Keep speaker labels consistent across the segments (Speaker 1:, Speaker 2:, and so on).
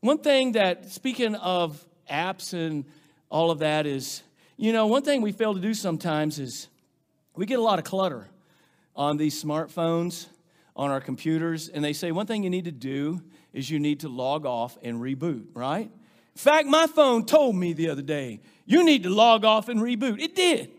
Speaker 1: one thing that, speaking of apps and all of that, is, you know, one thing we fail to do sometimes is we get a lot of clutter on these smartphones, on our computers, and they say one thing you need to do is you need to log off and reboot, right? In fact, my phone told me the other day, you need to log off and reboot. It did.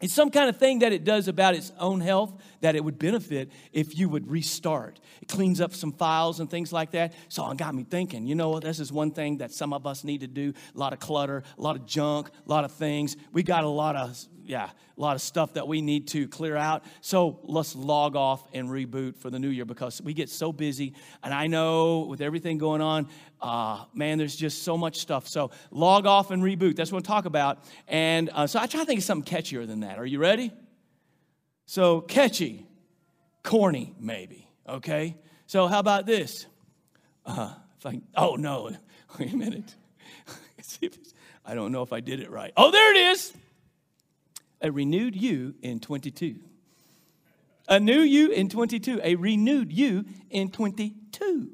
Speaker 1: It's some kind of thing that it does about its own health that it would benefit if you would restart. It cleans up some files and things like that. So it got me thinking, you know, this is one thing that some of us need to do. A lot of clutter, a lot of junk, a lot of things. We got a lot of, yeah, a lot of stuff that we need to clear out. So let's log off and reboot for the new year because we get so busy. And I know with everything going on, uh, man, there's just so much stuff. So log off and reboot. That's what I'm talk about. And uh, so I try to think of something catchier than that. Are you ready? So catchy, corny, maybe. Okay. So how about this? Uh, I, oh no, wait a minute. I don't know if I did it right. Oh, there it is. A renewed you in 22. A new you in 22. A renewed you in 22.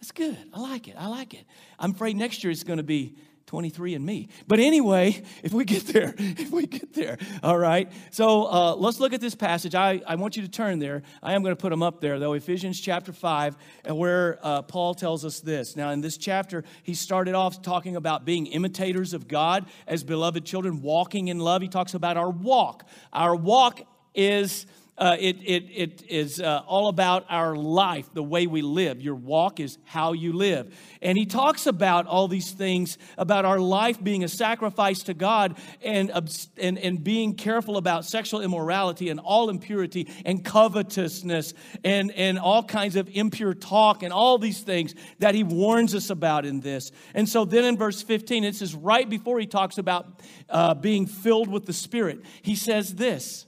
Speaker 1: That's good. I like it. I like it. I'm afraid next year it's going to be 23 and me. But anyway, if we get there, if we get there, all right. So uh, let's look at this passage. I, I want you to turn there. I am going to put them up there, though. Ephesians chapter 5, where uh, Paul tells us this. Now, in this chapter, he started off talking about being imitators of God as beloved children, walking in love. He talks about our walk. Our walk is uh, it, it, it is uh, all about our life, the way we live. Your walk is how you live. And he talks about all these things about our life being a sacrifice to God and, and, and being careful about sexual immorality and all impurity and covetousness and, and all kinds of impure talk and all these things that he warns us about in this. And so then in verse 15, it says right before he talks about uh, being filled with the Spirit, he says this.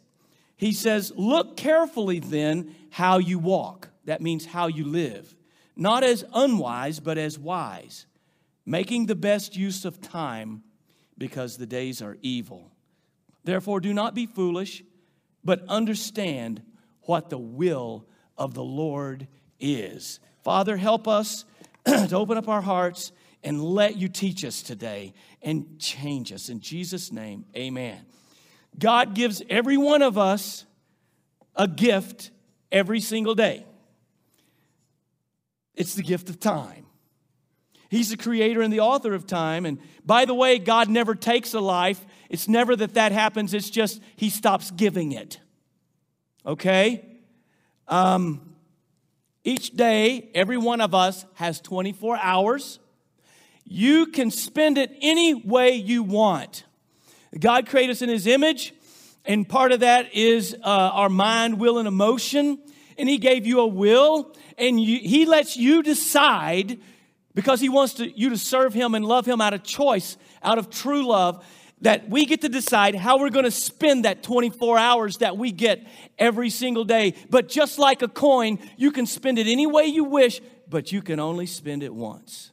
Speaker 1: He says, Look carefully then how you walk. That means how you live. Not as unwise, but as wise, making the best use of time because the days are evil. Therefore, do not be foolish, but understand what the will of the Lord is. Father, help us to open up our hearts and let you teach us today and change us. In Jesus' name, amen. God gives every one of us a gift every single day. It's the gift of time. He's the creator and the author of time. And by the way, God never takes a life. It's never that that happens, it's just He stops giving it. Okay? Um, each day, every one of us has 24 hours. You can spend it any way you want. God created us in His image, and part of that is uh, our mind, will, and emotion. And He gave you a will, and you, He lets you decide because He wants to, you to serve Him and love Him out of choice, out of true love. That we get to decide how we're going to spend that 24 hours that we get every single day. But just like a coin, you can spend it any way you wish, but you can only spend it once.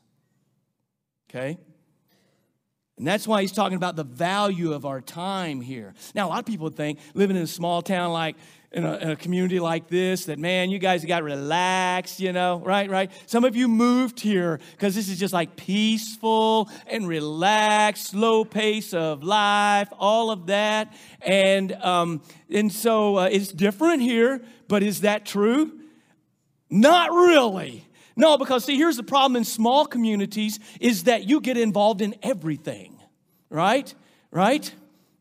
Speaker 1: Okay? And that's why he's talking about the value of our time here. Now, a lot of people think living in a small town like in a, in a, community like this that man you guys got relaxed you know right right? Some of you moved here because this is just like peaceful and relaxed slow pace of life all of that. And um, and so uh, it's different here but is that true? Not really. No, because see, here's the problem in small communities is that you get involved in everything, right? Right?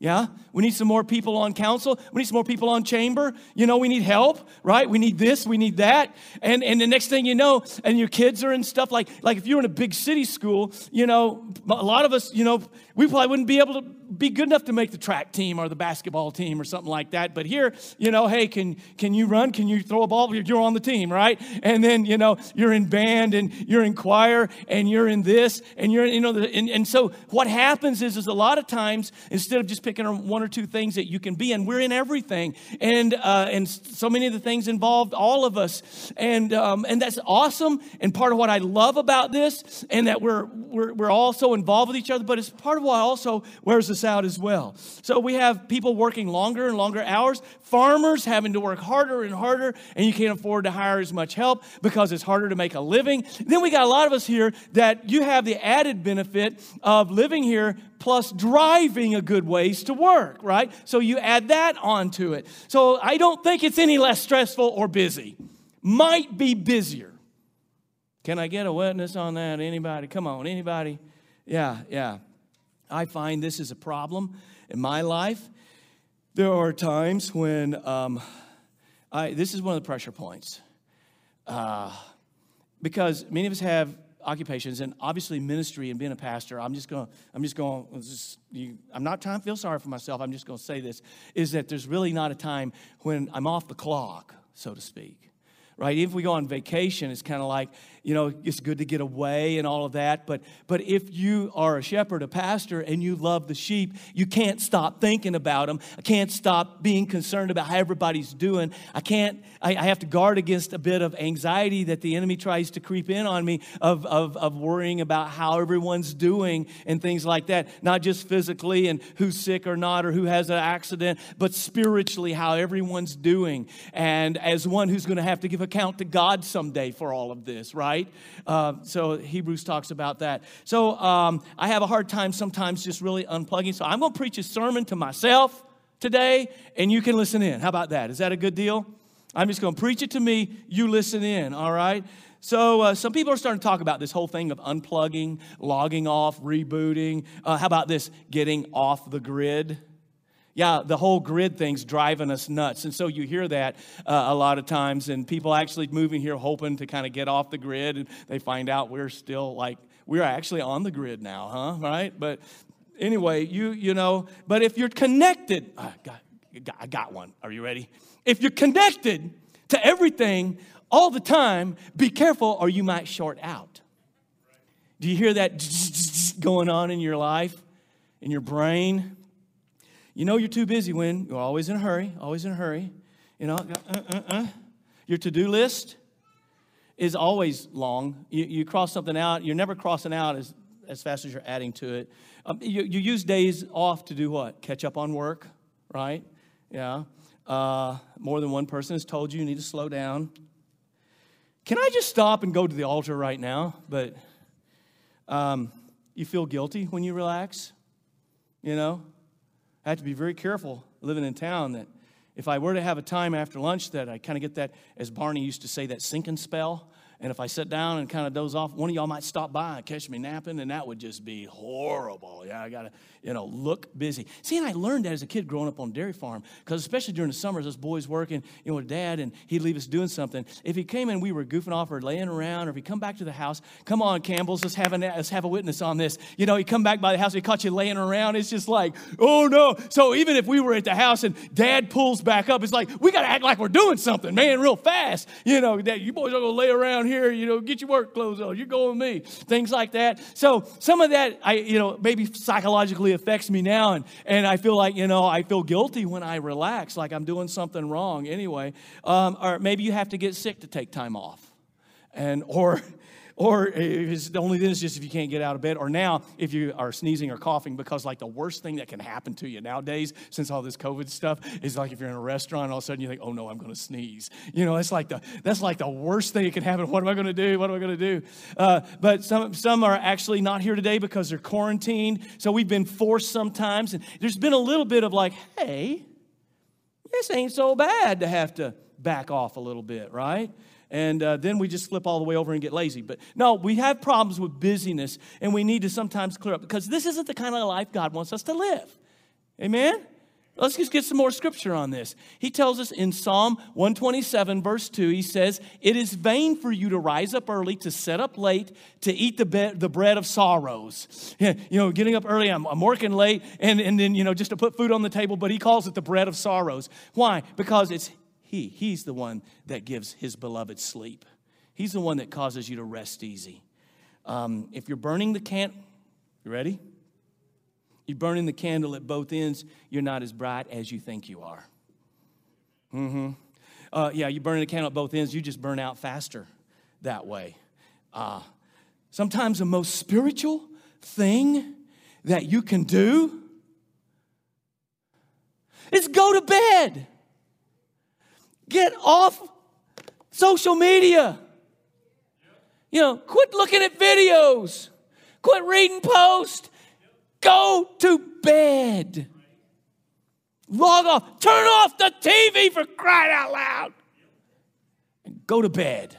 Speaker 1: Yeah, we need some more people on council. We need some more people on chamber. You know, we need help, right? We need this, we need that. And and the next thing you know, and your kids are in stuff like like if you're in a big city school, you know, a lot of us, you know, we probably wouldn't be able to be good enough to make the track team or the basketball team or something like that. But here, you know, hey, can can you run? Can you throw a ball? You're on the team, right? And then you know you're in band and you're in choir and you're in this and you're you know and, and so what happens is is a lot of times instead of just picking one or two things that you can be in, we're in everything and uh, and so many of the things involved all of us and um, and that's awesome and part of what I love about this and that we're we're we're all so involved with each other. But it's part of why also wears us out as well. So we have people working longer and longer hours, farmers having to work harder and harder, and you can't afford to hire as much help because it's harder to make a living. Then we got a lot of us here that you have the added benefit of living here plus driving a good ways to work, right? So you add that onto it. So I don't think it's any less stressful or busy. Might be busier. Can I get a witness on that? Anybody? Come on, anybody? Yeah, yeah. I find this is a problem in my life. There are times when um, I, this is one of the pressure points. Uh, because many of us have occupations and obviously ministry and being a pastor i'm just going i'm just going i'm not trying to feel sorry for myself. I'm just going to say this is that there's really not a time when i'm off the clock so to speak right? If we go on vacation it's kind of like you know, it's good to get away and all of that. But, but if you are a shepherd, a pastor, and you love the sheep, you can't stop thinking about them. I can't stop being concerned about how everybody's doing. I can't, I, I have to guard against a bit of anxiety that the enemy tries to creep in on me of, of, of worrying about how everyone's doing and things like that. Not just physically and who's sick or not or who has an accident, but spiritually how everyone's doing. And as one who's going to have to give account to God someday for all of this, right? Right? Uh, so Hebrews talks about that. So um, I have a hard time sometimes just really unplugging. So I'm going to preach a sermon to myself today, and you can listen in. How about that? Is that a good deal? I'm just going to preach it to me. You listen in, all right? So, uh, some people are starting to talk about this whole thing of unplugging, logging off, rebooting. Uh, how about this? Getting off the grid. Yeah, the whole grid thing's driving us nuts. And so you hear that uh, a lot of times, and people actually moving here hoping to kind of get off the grid, and they find out we're still like, we're actually on the grid now, huh? Right? But anyway, you, you know, but if you're connected, I got, I got one. Are you ready? If you're connected to everything all the time, be careful or you might short out. Do you hear that going on in your life, in your brain? You know you're too busy when you're always in a hurry, always in a hurry. You know, uh, uh, uh. your to do list is always long. You, you, cross something out, you're never crossing out as, as fast as you're adding to it. Um, you, you, use days off to do what? Catch up on work, right? Yeah. Uh, more than one person has told you you need to slow down. Can I just stop and go to the altar right now? But um, you feel guilty when you relax, you know? I have to be very careful living in town that if I were to have a time after lunch that I kind of get that, as Barney used to say, that sinking spell, and if I sit down and kind of doze off, one of y'all might stop by and catch me napping, and that would just be horrible. Yeah, I got to, you know, look busy. See, and I learned that as a kid growing up on dairy farm, because especially during the summers, us boys working, you know, with dad, and he'd leave us doing something. If he came in, we were goofing off or laying around, or if he come back to the house, come on, Campbell's, let's have, a, let's have a witness on this. You know, he come back by the house, he caught you laying around. It's just like, oh no. So even if we were at the house and dad pulls back up, it's like, we got to act like we're doing something, man, real fast. You know, that you boys are going to lay around here, you know, get your work clothes on. You're going with me. Things like that. So some of that, I, you know, maybe psychologically affects me now. And, and I feel like, you know, I feel guilty when I relax, like I'm doing something wrong anyway. Um, or maybe you have to get sick to take time off. And, or, or it's the only then it's just if you can't get out of bed, or now if you are sneezing or coughing, because like the worst thing that can happen to you nowadays, since all this COVID stuff, is like if you're in a restaurant, all of a sudden you think, oh no, I'm gonna sneeze. You know, that's like the that's like the worst thing that can happen. What am I gonna do? What am I gonna do? Uh, but some some are actually not here today because they're quarantined. So we've been forced sometimes, and there's been a little bit of like, hey, this ain't so bad to have to back off a little bit, right? And uh, then we just flip all the way over and get lazy. But no, we have problems with busyness, and we need to sometimes clear up because this isn't the kind of life God wants us to live. Amen? Let's just get some more scripture on this. He tells us in Psalm 127, verse 2, he says, It is vain for you to rise up early, to set up late, to eat the, be- the bread of sorrows. you know, getting up early, I'm, I'm working late, and, and then, you know, just to put food on the table, but he calls it the bread of sorrows. Why? Because it's he, He's the one that gives His beloved sleep. He's the one that causes you to rest easy. Um, if you're burning the candle, you ready? You're burning the candle at both ends, you're not as bright as you think you are. Mm-hmm. Uh, yeah, you're burning the candle at both ends, you just burn out faster that way. Uh, sometimes the most spiritual thing that you can do is go to bed. Get off social media. You know, quit looking at videos. Quit reading posts. Go to bed. Log off. Turn off the TV for crying out loud. And go to bed.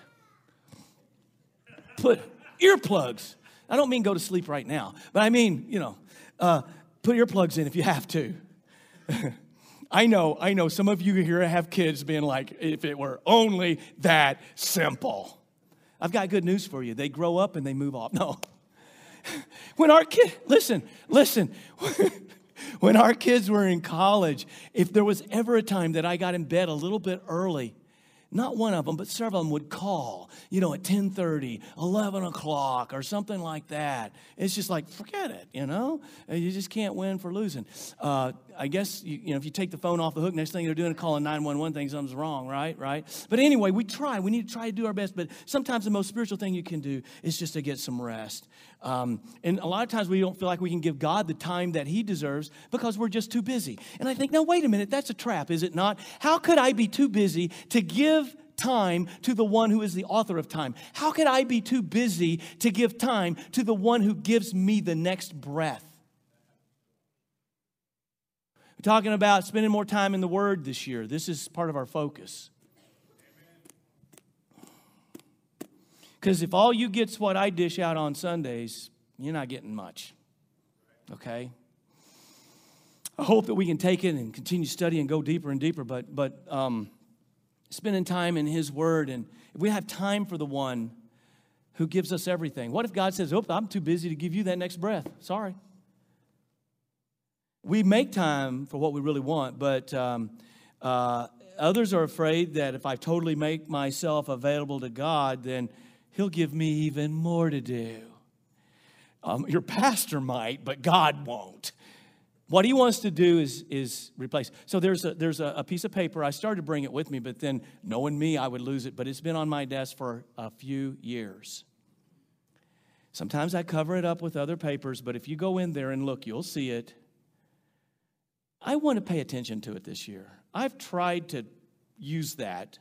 Speaker 1: Put earplugs. I don't mean go to sleep right now, but I mean, you know, uh, put earplugs in if you have to. I know, I know some of you here have kids being like, if it were only that simple. I've got good news for you. They grow up and they move off. No. When our kid, listen, listen. when our kids were in college, if there was ever a time that I got in bed a little bit early, not one of them, but several of them would call, you know, at 10:30, 11 o'clock, or something like that. It's just like, forget it, you know? Uh, you just can't win for losing. Uh, I guess, you, you, know, if you take the phone off the hook, next thing they're doing is calling 911, thinking something's wrong, right? Right? But anyway, we try. We need to try to do our best. But sometimes the most spiritual thing you can do is just to get some rest. Um, and a lot of times we don't feel like we can give God the time that He deserves because we're just too busy. And I think, now, wait a minute, that's a trap, is it not? How could I be too busy to give time to the one who is the author of time? How could I be too busy to give time to the one who gives me the next breath? We're talking about spending more time in the Word this year. This is part of our focus. Because if all you get's what I dish out on Sundays, you're not getting much. Okay? I hope that we can take it and continue study and go deeper and deeper, but, but um, spending time in His Word, and if we have time for the one who gives us everything. What if God says, Oh, I'm too busy to give you that next breath? Sorry. We make time for what we really want, but um, uh, others are afraid that if I totally make myself available to God, then He'll give me even more to do. Um, your pastor might, but God won't. What he wants to do is, is replace. So there's, a, there's a, a, piece of paper. I started to bring it with me, but then knowing me, I would lose it. But it's been on my desk for a few years. Sometimes I cover it up with other papers, but if you go in there and look, you'll see it. I want to pay attention to it this year. I've tried to use that,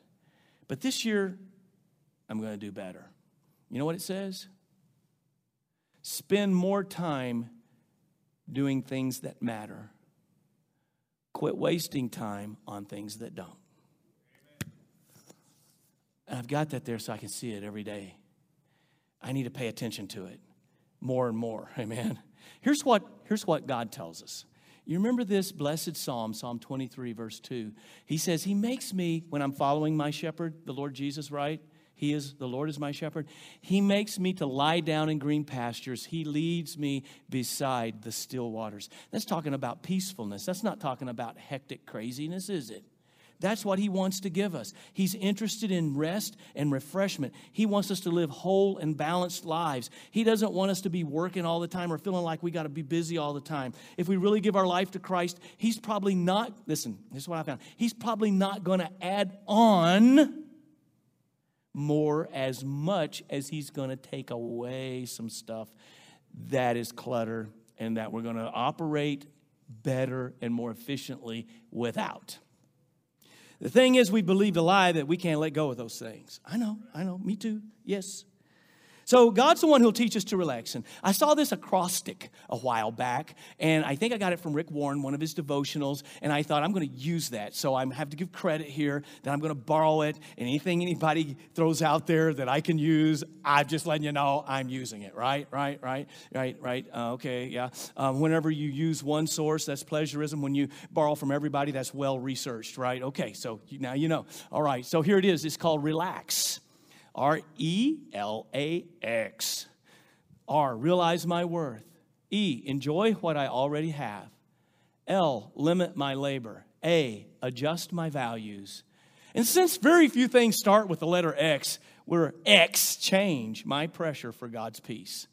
Speaker 1: but this year I'm going to do better. You know what it says? Spend more time doing things that matter. Quit wasting time on things that don't. And I've got that there so I can see it every day. I need to pay attention to it more and more. Amen. Here's what, here's what God tells us. You remember this blessed psalm, Psalm 23, verse 2. He says, He makes me, when I'm following my shepherd, the Lord Jesus, right? He is the Lord is my shepherd. He makes me to lie down in green pastures. He leads me beside the still waters. That's talking about peacefulness. That's not talking about hectic craziness, is it? That's what he wants to give us. He's interested in rest and refreshment. He wants us to live whole and balanced lives. He doesn't want us to be working all the time or feeling like we got to be busy all the time. If we really give our life to Christ, he's probably not, listen, this is what I found. He's probably not going to add on more as much as he's going to take away some stuff that is clutter and that we're going to operate better and more efficiently without. The thing is, we believe the lie that we can't let go of those things. I know, I know, me too, yes. So God's the one who'll teach us to relax. And I saw this acrostic a while back, and I think I got it from Rick Warren, one of his devotionals, and I thought I'm going to use that. So I have to give credit here that I'm going to borrow it, anything anybody throws out there that I can use, I'm just letting you know I'm using it. Right, right, right, right, right. Uh, okay, yeah. Um, whenever you use one source, that's plagiarism. When you borrow from everybody, that's well researched, right? Okay, so now you know. All right, so here it is. It's called Relax. R E L A X. R, realize my worth. E, enjoy what I already have. L, limit my labor. A, adjust my values. And since very few things start with the letter X, we're X change my pressure for God's peace.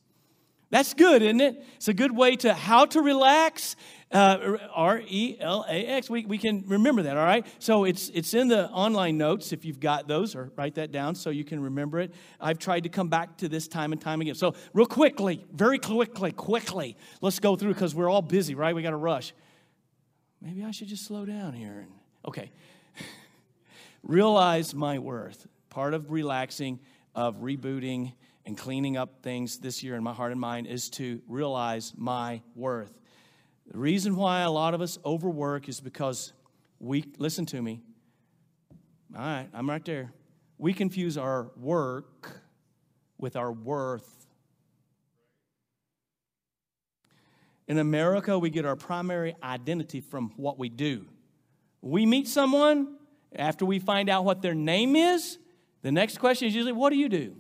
Speaker 1: That's good, isn't it? It's a good way to how to relax. Uh, R E L A X. We, we can remember that, all right? So it's, it's in the online notes if you've got those, or write that down so you can remember it. I've tried to come back to this time and time again. So, real quickly, very quickly, quickly, let's go through because we're all busy, right? We got to rush. maybe I should just slow down here. And, Okay. Realize my worth. Part of relaxing, of rebooting, and cleaning up things this year in my heart and mind is to realize my worth. The reason why a lot of us overwork is because we, listen to me. All right, I'm right there. We confuse our work with our worth. In America, we get our primary identity from what we do. We meet someone, after we find out what their name is, the next question is usually, What do you do?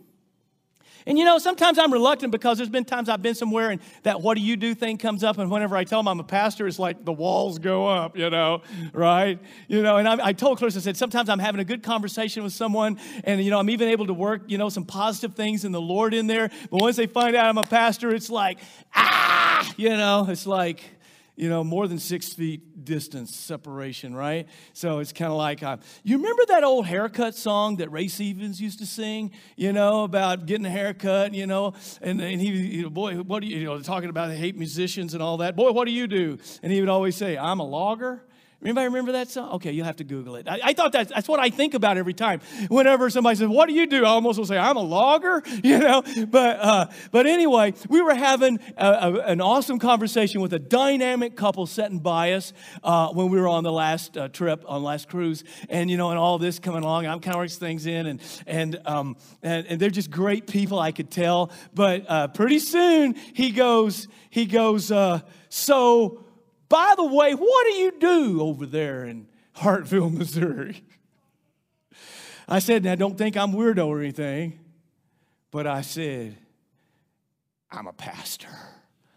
Speaker 1: And you know, sometimes I'm reluctant because there's been times I've been somewhere and that what do you do thing comes up, and whenever I tell them I'm a pastor, it's like the walls go up, you know, right? You know, and I, I told Clarissa, I said, sometimes I'm having a good conversation with someone, and you know, I'm even able to work, you know, some positive things in the Lord in there. But once they find out I'm a pastor, it's like, ah, you know, it's like, you know, more than six feet distance separation, right? So it's kind of like, uh, you remember that old haircut song that Ray Stevens used to sing, you know, about getting a haircut, you know, and, and he, you know, boy, what do you, you know, talking about hate musicians and all that. Boy, what do you do? And he would always say, I'm a logger. Anybody remember that song? Okay, you'll have to Google it. I, I thought that's, that's what I think about every time. Whenever somebody says, What do you do? I almost will say, I'm a logger, you know? But, uh, but anyway, we were having a, a, an awesome conversation with a dynamic couple sitting by us uh, when we were on the last uh, trip, on last cruise. And, you know, and all this coming along, I'm kind of things in, and, and, um, and, and, they're just great people, I could tell. But uh, pretty soon, he goes, he goes, uh, So, by the way, what do you do over there in Hartville, Missouri? I said, now don't think I'm weirdo or anything, but I said, I'm a pastor.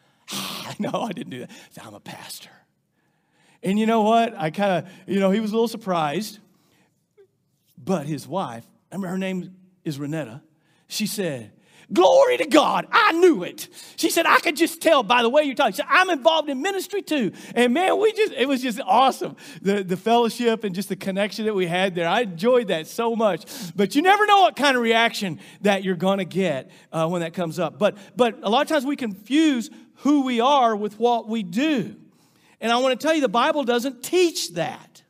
Speaker 1: no, I didn't do that. I'm a pastor. And you know what? I kind of, you know, he was a little surprised. But his wife, I remember her name is Renetta, she said, Glory to God. I knew it. She said, I could just tell by the way you're talking. She said, I'm involved in ministry too. And man, we just, it was just awesome. The, the fellowship and just the connection that we had there. I enjoyed that so much. But you never know what kind of reaction that you're going to get uh, when that comes up. But, but a lot of times we confuse who we are with what we do. And I want to tell you, the Bible doesn't teach that.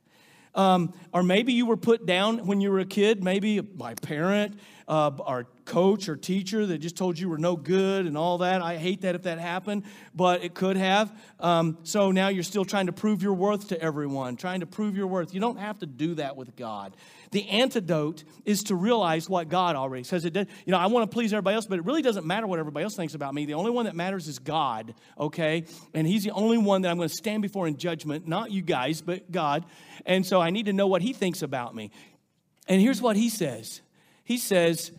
Speaker 1: Um, or maybe you were put down when you were a kid, maybe by a parent uh, our coach or teacher that just told you were no good and all that. I hate that if that happened, but it could have. Um, so now you're still trying to prove your worth to everyone, trying to prove your worth. You don't have to do that with God. The antidote is to realize what God already says. It did. You know, I want to please everybody else, but it really doesn't matter what everybody else thinks about me. The only one that matters is God, okay? And He's the only one that I'm going to stand before in judgment, not you guys, but God. And so I need to know what He thinks about me. And here's what He says he says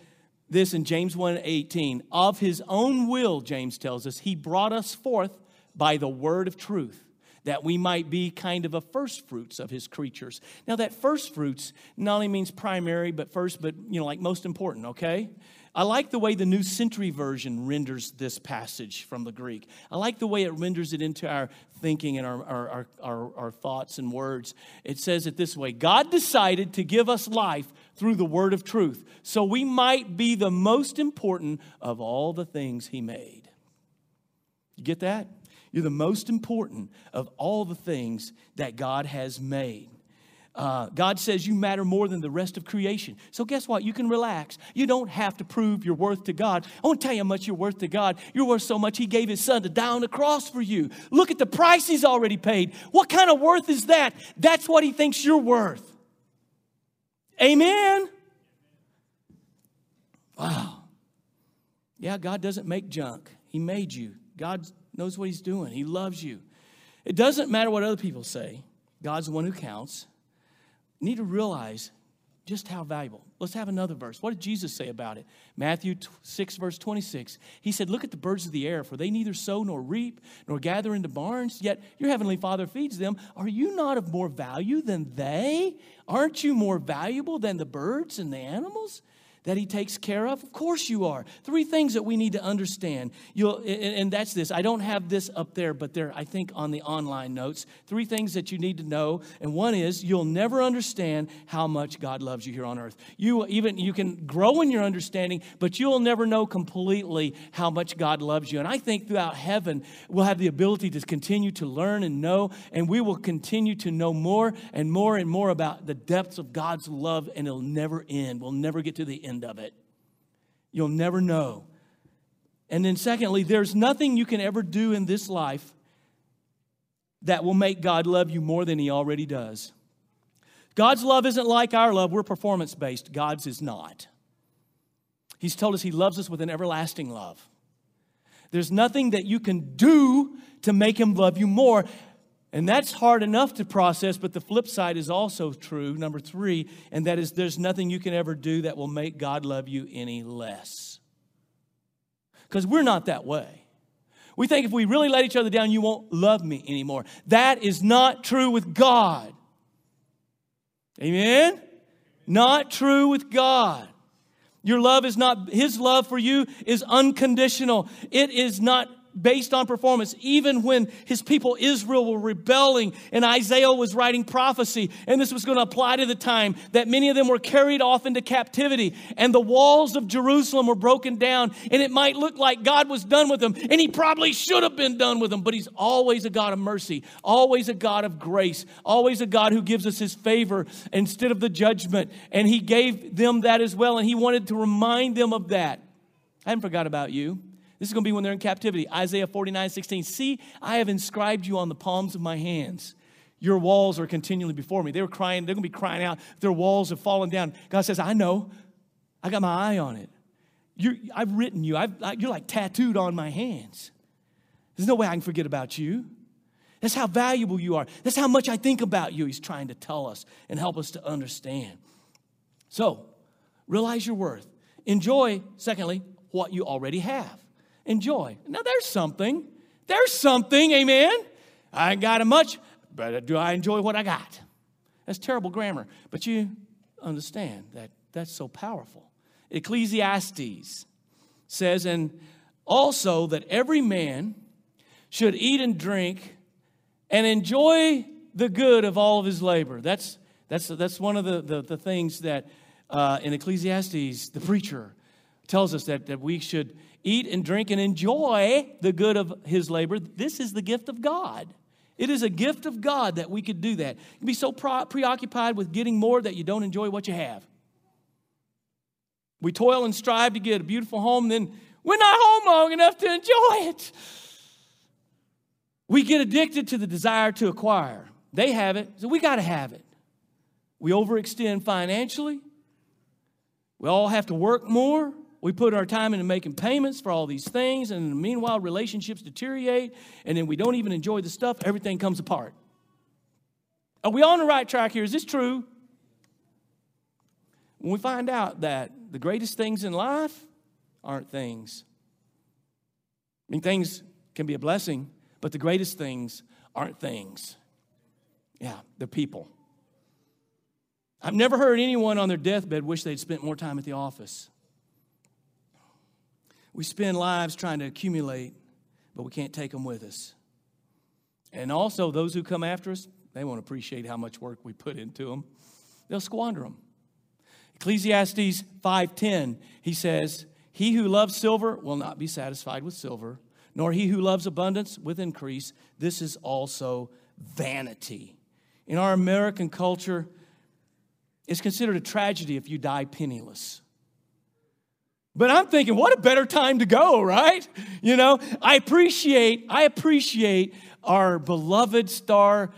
Speaker 1: this in James 1:18, of his own will, James tells us, he brought us forth by the word of truth that we might be kind of a first fruits of his creatures. Now that first fruits not only means primary but first but you know like most important, okay? I like the way the New Century Version renders this passage from the Greek. I like the way it renders it into our thinking and our, our, our, our, thoughts and words. It says it this way God decided to give us life through the word of truth, so we might be the most important of all the things He made. You get that? You're the most important of all the things that God has made. Uh, God says you matter more than the rest of creation. So, guess what? You can relax. You don't have to prove your worth to God. I won't tell you how much you're worth to God. You're worth so much, He gave His Son to die on the cross for you. Look at the price He's already paid. What kind of worth is that? That's what He thinks you're worth. Amen? Wow. Yeah, God doesn't make junk, He made you. God knows what He's doing, He loves you. It doesn't matter what other people say, God's the one who counts need to realize just how valuable. Let's have another verse. What did Jesus say about it? Matthew 6, verse 26. He said, Look at the birds of the air, for they neither sow nor reap nor gather into barns, yet your heavenly Father feeds them. Are you not of more value than they? Aren't you more valuable than the birds and the animals? That he takes care of? Of course you are. Three things that we need to understand. You'll, and that's this. I don't have this up there, but they're, I think, on the online notes. Three things that you need to know. And one is you'll never understand how much God loves you here on earth. You even you can grow in your understanding, but you'll never know completely how much God loves you. And I think throughout heaven, we'll have the ability to continue to learn and know, and we will continue to know more and more and more about the depths of God's love, and it'll never end. We'll never get to the end end of it. You'll never know. And then, secondly, there's nothing you can ever do in this life that will make God love you more than He already does. God's love isn't like our love, we're performance based. God's is not. He's told us He loves us with an everlasting love. There's nothing that you can do to make Him love you more. And that's hard enough to process, but the flip side is also true, number three, and that is there's nothing you can ever do that will make God love you any less. Because we're not that way. We think if we really let each other down, you won't love me anymore. That is not true with God. Amen? Not true with God. Your love is not, His love for you is unconditional. It is not based on performance, even when his people Israel were rebelling and Isaiah was writing prophecy, and this was going to apply to the time that many of them were carried off into captivity, and the walls of Jerusalem were broken down, and it might look like God was done with them, and he probably should have been done with them, but he's always a God of mercy, always a God of grace, always a God who gives us his favor instead of the judgment, and he gave them that as well, and he wanted to remind them of that. I haven't forgot about you. This is going to be when they're in captivity. Isaiah 49, 16. See, I have inscribed you on the palms of my hands. Your walls are continually before me. They were crying, they're going to be crying out. Their walls have fallen down. God says, I know. I got my eye on it. You're, I've written you. I've, you're like tattooed on my hands. There's no way I can forget about you. That's how valuable you are. That's how much I think about you. He's trying to tell us and help us to understand. So, realize your worth. Enjoy, secondly, what you already have enjoy. Now, there's something. There's something, amen. I ain't got it much, but do I enjoy what I got? That's terrible grammar, but you understand that that's so powerful. Ecclesiastes says, and also that every man should eat and drink and enjoy the good of all of his labor. That's, that's, that's one of the, the, the things that uh, in Ecclesiastes, the preacher tells us that, that we should eat and drink and enjoy the good of his labor. This is the gift of God. It is a gift of God that we could do that. You be so preoccupied with getting more that you don't enjoy what you have. We toil and strive to get a beautiful home, then we're not home long enough to enjoy it. We get addicted to the desire to acquire. They have it, so we got to have it. We overextend financially. We all have to work more. We put our time into making payments for all these things, and meanwhile, relationships deteriorate, and then we don't even enjoy the stuff. Everything comes apart. Are we on the right track here? Is this true? When we find out that the greatest things in life aren't things, I mean, things can be a blessing, but the greatest things aren't things. Yeah, they're people. I've never heard anyone on their deathbed wish they'd spent more time at the office. We spend lives trying to accumulate, but we can't take them with us. And also, those who come after us, they won't appreciate how much work we put into them. They'll squander them. Ecclesiastes 5:10, he says, "He who loves silver will not be satisfied with silver, nor he who loves abundance with increase. This is also vanity." In our American culture, it's considered a tragedy if you die penniless. But I'm thinking, what a better time to go, right? You know, I appreciate, I appreciate our beloved star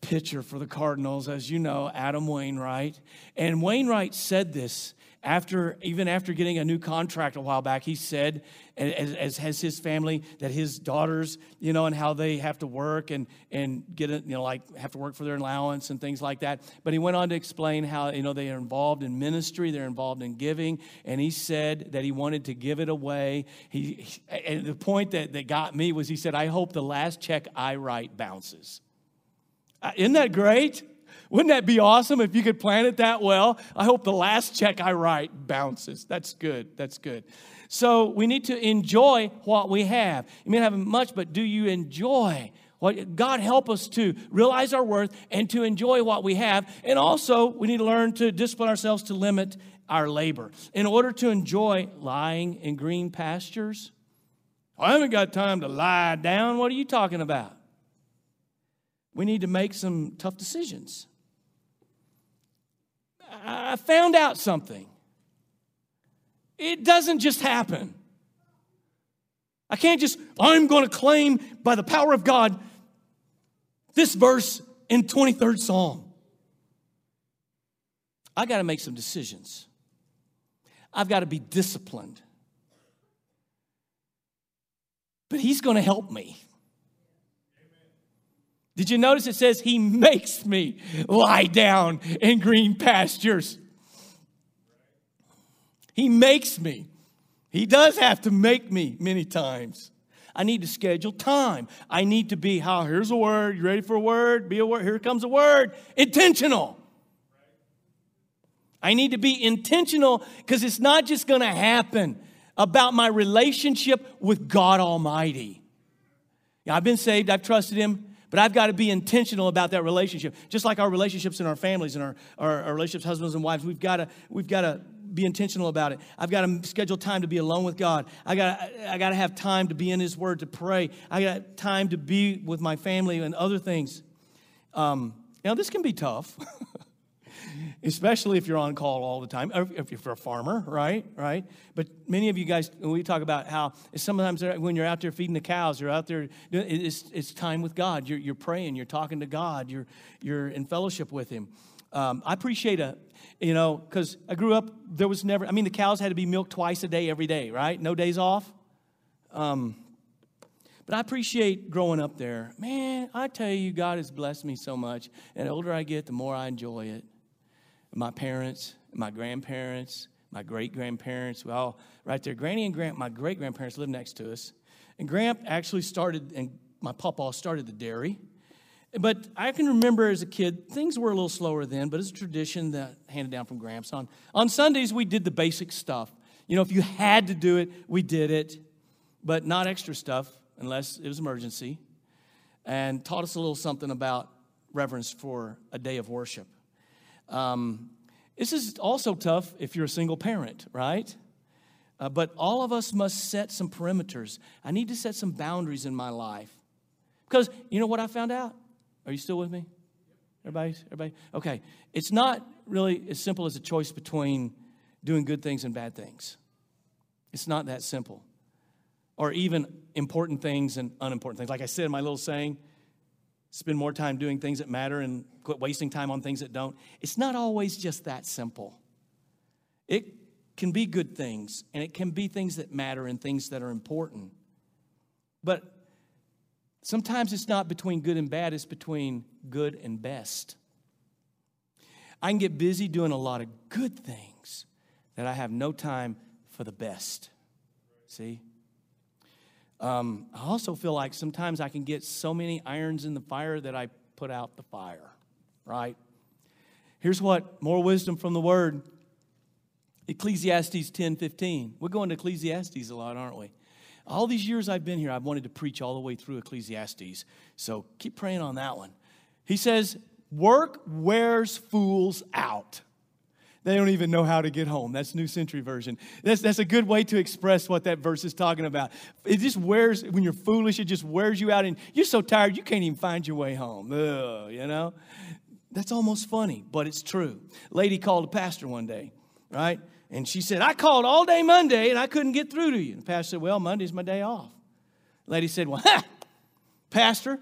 Speaker 1: pitcher for the Cardinals, as you know, Adam Wainwright. And Wainwright said this after even after getting a new contract a while back, he said, as, as has his family, that his daughters, you know, and how they have to work and and get it, you know, like have to work for their allowance and things like that. But he went on to explain how you know they are involved in ministry, they're involved in giving, and he said that he wanted to give it away. He, and the point that, that got me was he said, I hope the last check I write bounces. Uh, isn't that great? Wouldn't that be awesome if you could plan it that well? I hope the last check I write bounces. That's good. That's good. So we need to enjoy what we have. You may not have much, but do you enjoy what God help us to realize our worth and to enjoy what we have. And also, we need to learn to discipline ourselves to limit our labor. In order to enjoy lying in green pastures, I haven't got time to lie down. What are you talking about? We need to make some tough decisions. I found out something. It doesn't just happen. I can't just, I'm going to claim by the power of God this verse in 23rd Psalm. I got to make some decisions. I've got to be disciplined. But He's going to help me. Did you notice it says, He makes me lie down in green pastures? He makes me. He does have to make me many times. I need to schedule time. I need to be how here's a word. You ready for a word? Be a word. Here comes a word. Intentional. I need to be intentional because it's not just going to happen about my relationship with God Almighty. Yeah, I've been saved, I've trusted Him, but I've got to be intentional about that relationship. Just like our relationships in our families and our, our, our relationships, husbands and wives, we've got to, we've got to be intentional about it. I've got to schedule time to be alone with God. I got I got to have time to be in His Word to pray. I got time to be with my family and other things. Um, now this can be tough, especially if you're on call all the time. If you're a farmer, right, right. But many of you guys, we talk about how sometimes when you're out there feeding the cows, you're out there. It's, it's time with God. You're, you're praying. You're talking to God. You're you're in fellowship with Him. Um, I appreciate a, you know, because I grew up, there was never, I mean, the cows had to be milked twice a day, every day, right? No days off. Um, but I appreciate growing up there. Man, I tell you, God has blessed me so much. And the older I get, the more I enjoy it. My parents, my grandparents, my great grandparents, we all right there. Granny and Gramp, my great grandparents lived next to us. And Gramp actually started, and my papa started the dairy. But I can remember as a kid, things were a little slower then, but it's a tradition that handed down from Gramps. On, on Sundays, we did the basic stuff. You know, if you had to do it, we did it, but not extra stuff unless it was emergency. And taught us a little something about reverence for a day of worship. Um, this is also tough if you're a single parent, right? Uh, but all of us must set some perimeters. I need to set some boundaries in my life. Because you know what I found out? Are you still with me? Everybody? Everybody? Okay. It's not really as simple as a choice between doing good things and bad things. It's not that simple. Or even important things and unimportant things. Like I said in my little saying, spend more time doing things that matter and quit wasting time on things that don't. It's not always just that simple. It can be good things and it can be things that matter and things that are important. But Sometimes it's not between good and bad, it's between good and best. I can get busy doing a lot of good things that I have no time for the best. See? Um, I also feel like sometimes I can get so many irons in the fire that I put out the fire, right? Here's what more wisdom from the word Ecclesiastes 10 15. We're going to Ecclesiastes a lot, aren't we? All these years I've been here, I've wanted to preach all the way through Ecclesiastes. So keep praying on that one. He says, Work wears fools out. They don't even know how to get home. That's New Century Version. That's, that's a good way to express what that verse is talking about. It just wears, when you're foolish, it just wears you out, and you're so tired you can't even find your way home. Ugh, you know? That's almost funny, but it's true. Lady called a pastor one day, right? And she said, I called all day Monday and I couldn't get through to you. And the pastor said, Well, Monday's my day off. Lady said, Well, ha, Pastor,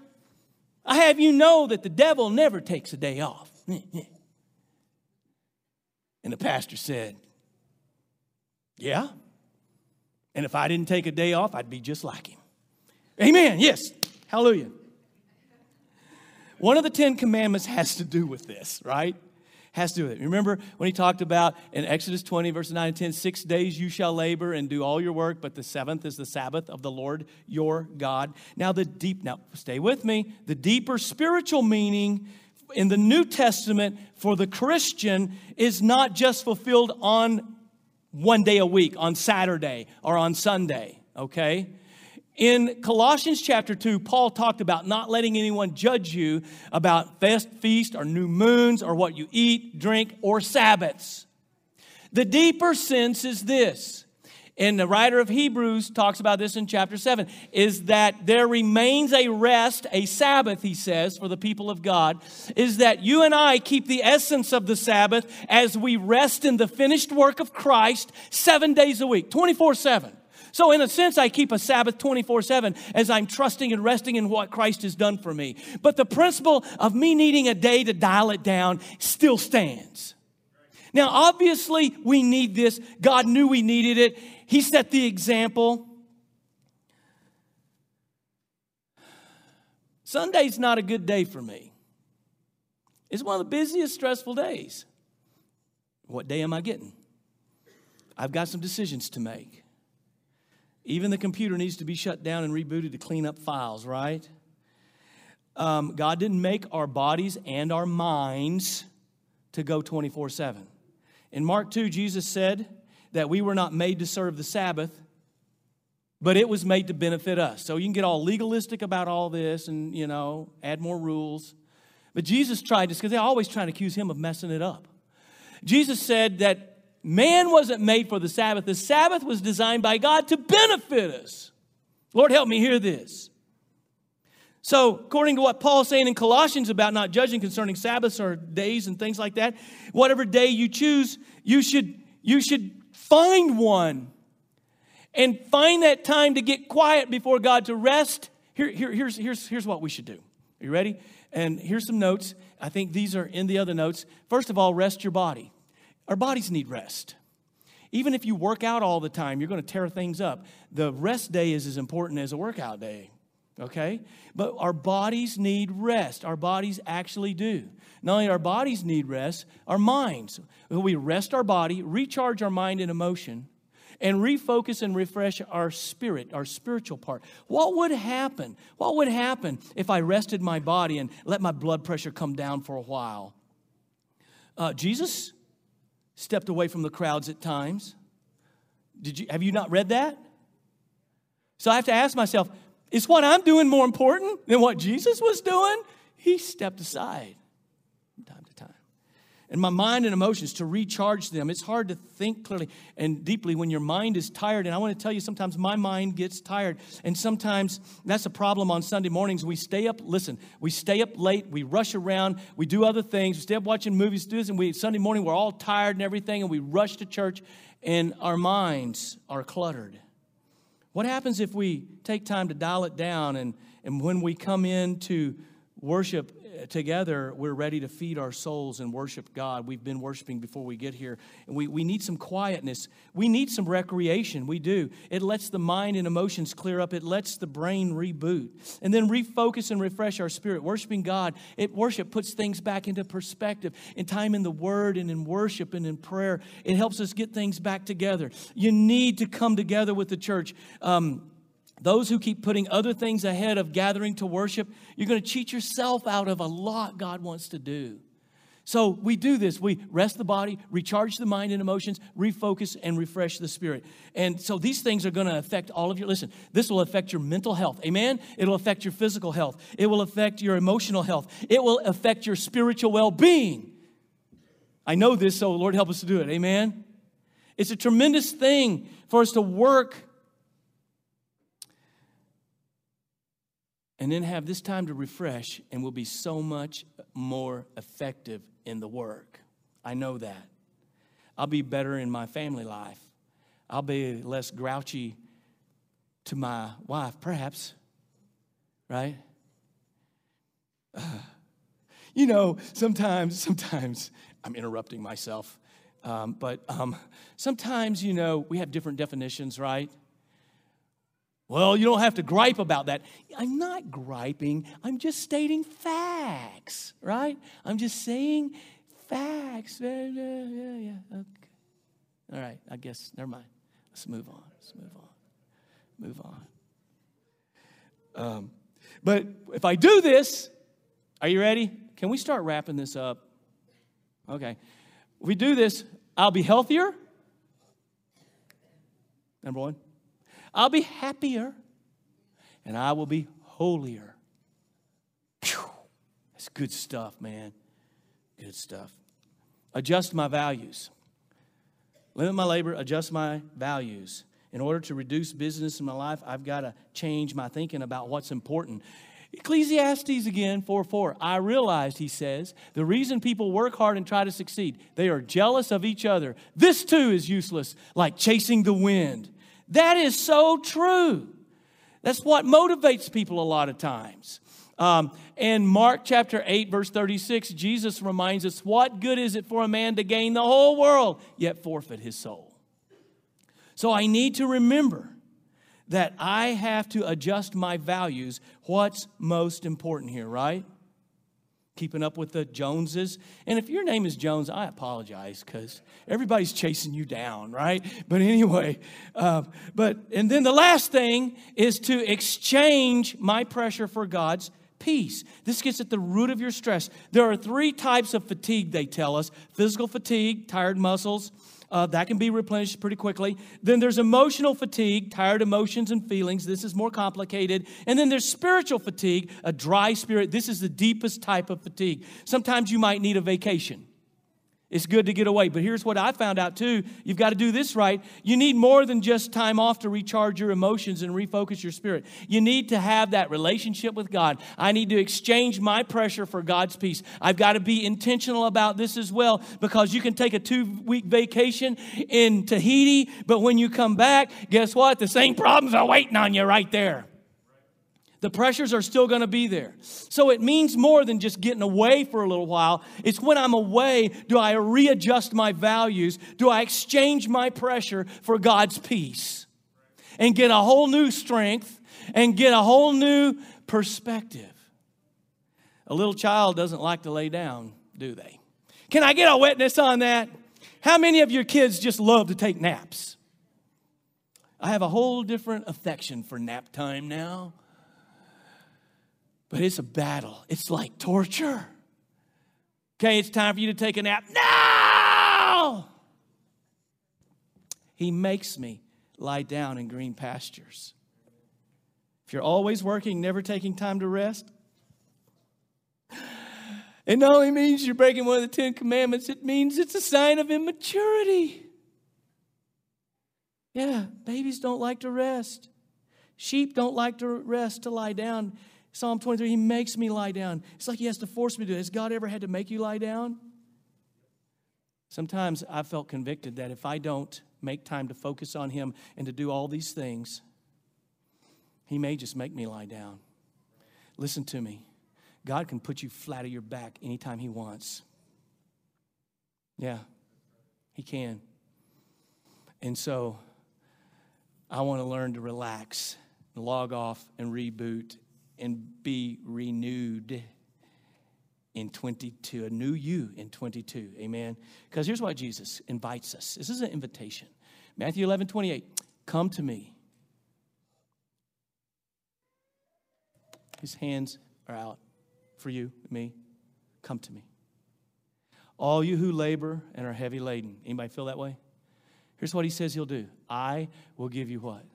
Speaker 1: I have you know that the devil never takes a day off. And the pastor said, Yeah. And if I didn't take a day off, I'd be just like him. Amen. Yes. Hallelujah. One of the Ten Commandments has to do with this, right? has to do with it. Remember when he talked about in Exodus 20, verses 9 and 10, six days you shall labor and do all your work, but the seventh is the Sabbath of the Lord your God. Now, the deep, now stay with me, the deeper spiritual meaning in the New Testament for the Christian is not just fulfilled on one day a week, on Saturday or on Sunday, okay? In Colossians chapter 2, Paul talked about not letting anyone judge you about fest, feast, or new moons, or what you eat, drink, or Sabbaths. The deeper sense is this and the writer of Hebrews talks about this in chapter 7, is that there remains a rest, a Sabbath, he says, for the people of God, is that you and I keep the essence of the Sabbath as we rest in the finished work of Christ seven days a week, 24 7. So, in a sense, I keep a Sabbath 24 7 as I'm trusting and resting in what Christ has done for me. But the principle of me needing a day to dial it down still stands. Now, obviously, we need this. God knew we needed it. He set the example. Sunday's not a good day for me. It's one of the busiest, stressful days. What day am I getting? I've got some decisions to make. Even the computer needs to be shut down and rebooted to clean up files, right? Um, God didn't make our bodies and our minds to go 24 7. In Mark 2, Jesus said, that we were not made to serve the Sabbath, but it was made to benefit us. So you can get all legalistic about all this and, you know, add more rules. But Jesus tried this because they're always trying to accuse him of messing it up. Jesus said that man wasn't made for the Sabbath, the Sabbath was designed by God to benefit us. Lord, help me hear this. So, according to what Paul's saying in Colossians about not judging concerning Sabbaths or days and things like that, whatever day you choose, you should, you should Find one and find that time to get quiet before God to rest. Here, here, here's, here's, here's what we should do. Are you ready? And here's some notes. I think these are in the other notes. First of all, rest your body. Our bodies need rest. Even if you work out all the time, you're going to tear things up. The rest day is as important as a workout day, okay? But our bodies need rest. Our bodies actually do. Not only our bodies need rest, our minds. We rest our body, recharge our mind and emotion, and refocus and refresh our spirit, our spiritual part. What would happen? What would happen if I rested my body and let my blood pressure come down for a while? Uh, Jesus stepped away from the crowds at times. Did you, have you not read that? So I have to ask myself, is what I'm doing more important than what Jesus was doing? He stepped aside from time to time. and my mind and emotions to recharge them. It's hard to think clearly and deeply when your mind is tired. And I want to tell you, sometimes my mind gets tired. And sometimes that's a problem on Sunday mornings. We stay up, listen, we stay up late, we rush around, we do other things, we stay up watching movies, do this, and we Sunday morning we're all tired and everything, and we rush to church, and our minds are cluttered. What happens if we take time to dial it down and, and when we come in to worship together, we're ready to feed our souls and worship God. We've been worshiping before we get here. And we, we need some quietness. We need some recreation. We do. It lets the mind and emotions clear up, it lets the brain reboot. And then refocus and refresh our spirit. Worshiping God, it worship puts things back into perspective. In time in the Word and in worship and in prayer, it helps us get things back together. You need to come together with the church. Um, those who keep putting other things ahead of gathering to worship, you're going to cheat yourself out of a lot God wants to do. So we do this. We rest the body, recharge the mind and emotions, refocus and refresh the spirit. And so these things are going to affect all of your listen. This will affect your mental health. Amen. It'll affect your physical health. It will affect your emotional health. It will affect your spiritual well-being. I know this, so Lord help us to do it. Amen. It's a tremendous thing for us to work and then have this time to refresh, and we'll be so much more effective in the work. I know that. I'll be better in my family life. I'll be less grouchy to my wife, perhaps, right? Uh, you know, sometimes, sometimes, I'm interrupting myself, um, but um, sometimes, you know, we have different definitions, right? Well, you don't have to gripe about that. I'm not griping. I'm just stating facts, right? I'm just saying facts. Yeah, yeah, yeah. Okay. All right, I guess, never mind. Let's move on. Let's move on. Move on. Um, but if I do this, are you ready? Can we start wrapping this up? Okay. If we do this, I'll be healthier. Number one. I'll be happier. And I will be holier. Whew. That's good stuff, man. Good stuff. Adjust my values. Limit my labor, adjust my values. In order to reduce business in my life, I've got to change my thinking about what's important. Ecclesiastes again, 4 4. I realized, he says, the reason people work hard and try to succeed, they are jealous of each other. This too is useless, like chasing the wind. That is so true. That's what motivates people a lot of times. Um, in Mark chapter 8, verse 36, Jesus reminds us what good is it for a man to gain the whole world, yet forfeit his soul? So I need to remember that I have to adjust my values. What's most important here, right? Keeping up with the Joneses. And if your name is Jones, I apologize because everybody's chasing you down, right? But anyway, uh, but, and then the last thing is to exchange my pressure for God's peace. This gets at the root of your stress. There are three types of fatigue, they tell us physical fatigue, tired muscles. Uh, that can be replenished pretty quickly. Then there's emotional fatigue, tired emotions and feelings. This is more complicated. And then there's spiritual fatigue, a dry spirit. This is the deepest type of fatigue. Sometimes you might need a vacation. It's good to get away. But here's what I found out too you've got to do this right. You need more than just time off to recharge your emotions and refocus your spirit. You need to have that relationship with God. I need to exchange my pressure for God's peace. I've got to be intentional about this as well because you can take a two week vacation in Tahiti, but when you come back, guess what? The same problems are waiting on you right there. The pressures are still going to be there. So it means more than just getting away for a little while. It's when I'm away, do I readjust my values? Do I exchange my pressure for God's peace? And get a whole new strength and get a whole new perspective. A little child doesn't like to lay down, do they? Can I get a witness on that? How many of your kids just love to take naps? I have a whole different affection for nap time now. But it's a battle. It's like torture. Okay, it's time for you to take a nap. No! He makes me lie down in green pastures. If you're always working, never taking time to rest, it not only means you're breaking one of the Ten Commandments, it means it's a sign of immaturity. Yeah, babies don't like to rest. Sheep don't like to rest, to lie down. Psalm 23, He makes me lie down. It's like He has to force me to. Do it. Has God ever had to make you lie down? Sometimes I felt convicted that if I don't make time to focus on Him and to do all these things, He may just make me lie down. Listen to me. God can put you flat on your back anytime He wants. Yeah, He can. And so I want to learn to relax, log off, and reboot and be renewed in 22, a new you in 22. Amen. Because here's why Jesus invites us this is an invitation. Matthew 11, 28. Come to me. His hands are out for you, me. Come to me. All you who labor and are heavy laden. Anybody feel that way? Here's what he says he'll do I will give you what?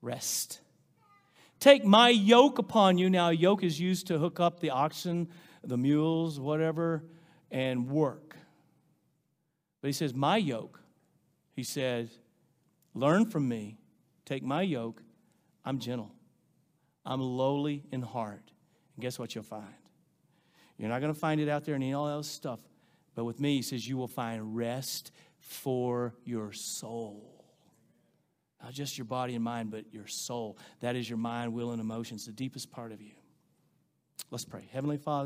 Speaker 1: Rest. Take my yoke upon you. Now, yoke is used to hook up the oxen, the mules, whatever, and work. But he says, My yoke. He says, Learn from me. Take my yoke. I'm gentle. I'm lowly in heart. And guess what you'll find? You're not going to find it out there in all else stuff. But with me, he says, You will find rest for your soul. Not just your body and mind, but your soul. That is your mind, will, and emotions, the deepest part of you. Let's pray. Heavenly Father,